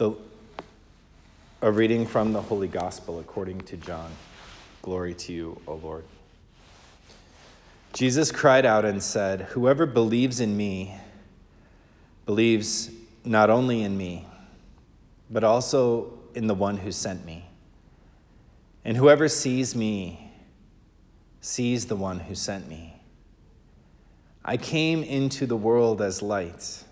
The, a reading from the Holy Gospel according to John. Glory to you, O Lord. Jesus cried out and said, Whoever believes in me believes not only in me, but also in the one who sent me. And whoever sees me sees the one who sent me. I came into the world as light,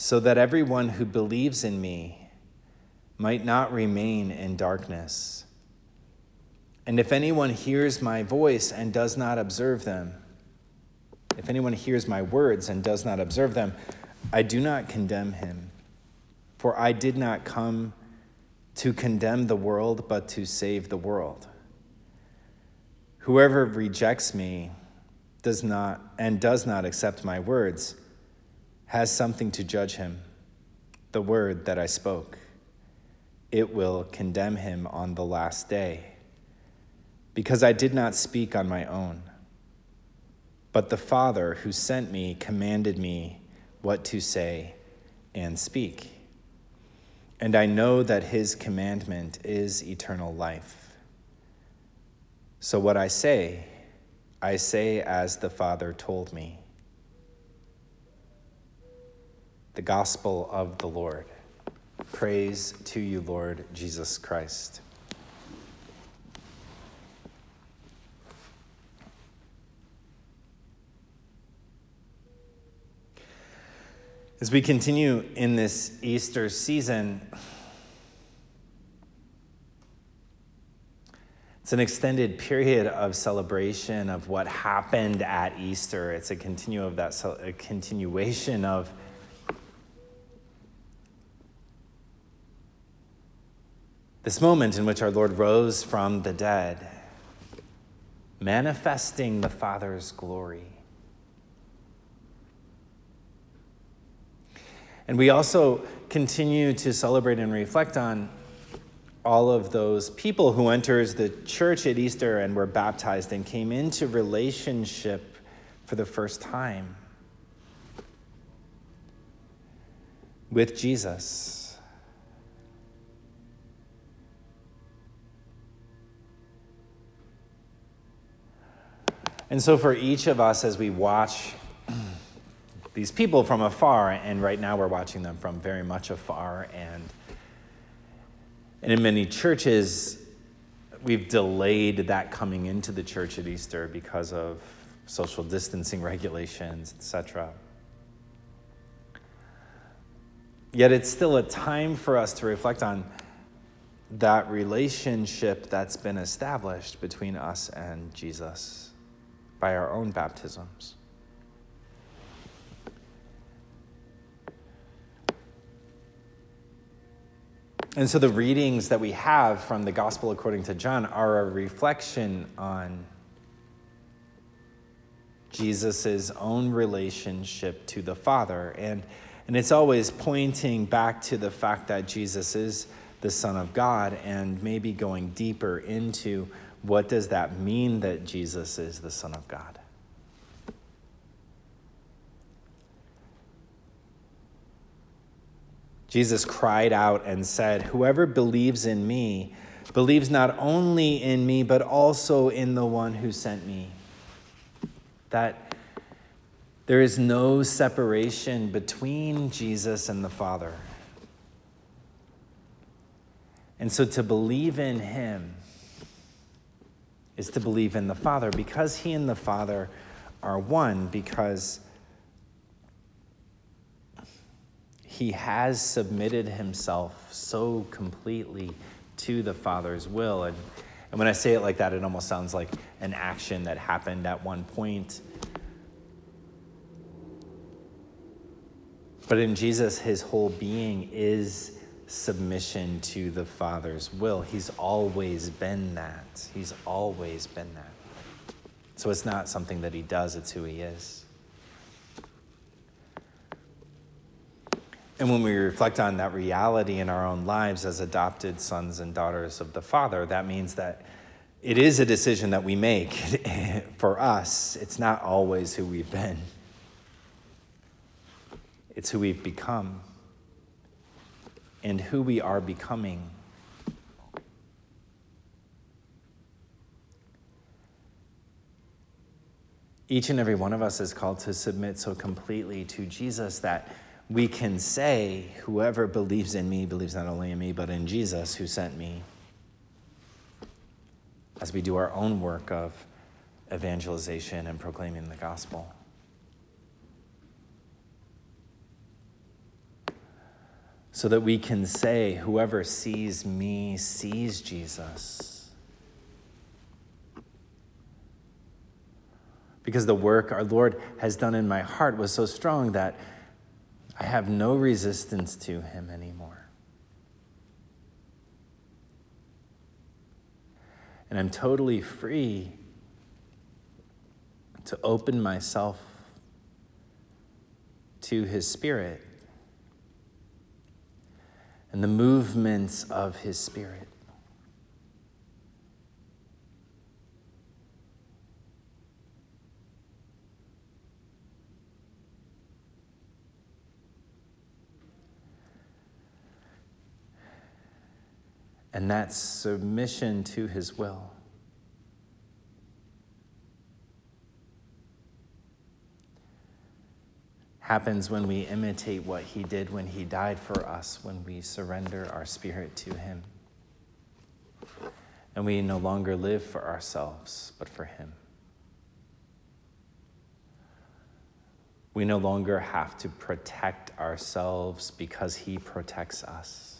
so that everyone who believes in me might not remain in darkness. And if anyone hears my voice and does not observe them, if anyone hears my words and does not observe them, I do not condemn him. For I did not come to condemn the world, but to save the world. Whoever rejects me does not and does not accept my words has something to judge him, the word that I spoke. It will condemn him on the last day, because I did not speak on my own. But the Father who sent me commanded me what to say and speak. And I know that his commandment is eternal life. So what I say, I say as the Father told me. The Gospel of the Lord. Praise to you, Lord Jesus Christ. As we continue in this Easter season, it's an extended period of celebration of what happened at Easter. It's a continue of that a continuation of this moment in which our Lord rose from the dead, manifesting the Father's glory. And we also continue to celebrate and reflect on all of those people who enters the church at Easter and were baptized and came into relationship for the first time with Jesus. And so, for each of us, as we watch these people from afar, and right now we're watching them from very much afar. And, and in many churches, we've delayed that coming into the church at Easter because of social distancing regulations, etc. Yet it's still a time for us to reflect on that relationship that's been established between us and Jesus by our own baptisms. And so the readings that we have from the Gospel according to John are a reflection on Jesus' own relationship to the Father. And, and it's always pointing back to the fact that Jesus is the Son of God and maybe going deeper into what does that mean that Jesus is the Son of God. Jesus cried out and said, Whoever believes in me believes not only in me, but also in the one who sent me. That there is no separation between Jesus and the Father. And so to believe in him is to believe in the Father because he and the Father are one, because he has submitted himself so completely to the Father's will. And, and when I say it like that, it almost sounds like an action that happened at one point. But in Jesus, his whole being is submission to the Father's will. He's always been that. He's always been that. So it's not something that he does, it's who he is. And when we reflect on that reality in our own lives as adopted sons and daughters of the Father, that means that it is a decision that we make for us. It's not always who we've been, it's who we've become. And who we are becoming. Each and every one of us is called to submit so completely to Jesus that we can say, Whoever believes in me believes not only in me, but in Jesus who sent me. As we do our own work of evangelization and proclaiming the gospel. So that we can say, Whoever sees me sees Jesus. because the work our Lord has done in my heart was so strong that I have no resistance to Him anymore. And I'm totally free to open myself to His Spirit and the movements of His Spirit. And that submission to his will. Happens when we imitate what he did when he died for us, when we surrender our spirit to him. And we no longer live for ourselves, but for him. We no longer have to protect ourselves because he protects us.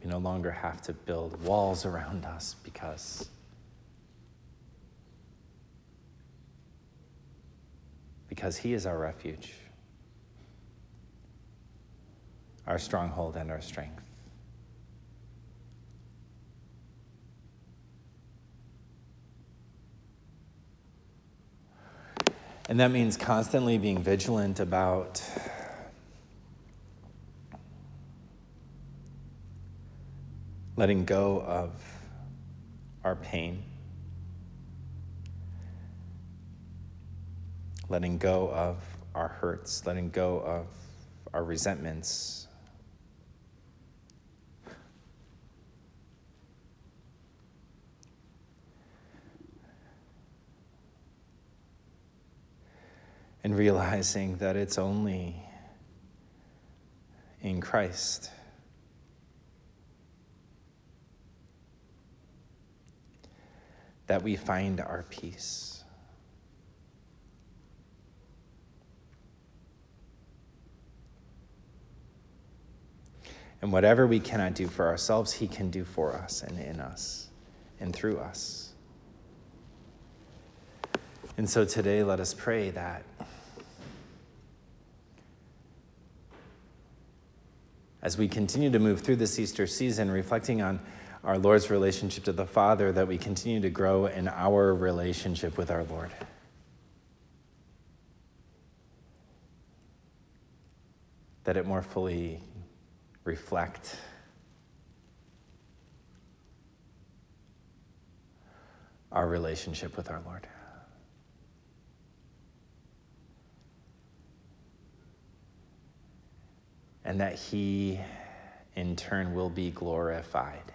We no longer have to build walls around us because because he is our refuge, our stronghold and our strength. And that means constantly being vigilant about letting go of our pain, letting go of our hurts, letting go of our resentments. And realizing that it's only in Christ that we find our peace. And whatever we cannot do for ourselves, He can do for us and in us and through us. And so today, let us pray that as we continue to move through this Easter season, reflecting on our Lord's relationship to the Father, that we continue to grow in our relationship with our Lord. That it more fully reflect our relationship with our Lord. And that He, in turn, will be glorified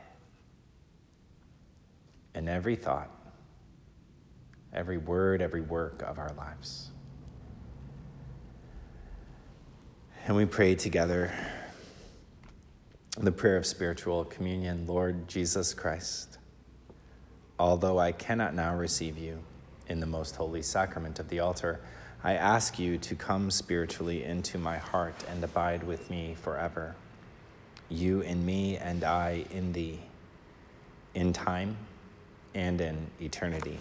in every thought, every word, every work of our lives. And we pray together the prayer of spiritual communion Lord Jesus Christ, although I cannot now receive you in the most holy sacrament of the altar, I ask you to come spiritually into my heart and abide with me forever. You in me and I in thee, in time and in eternity.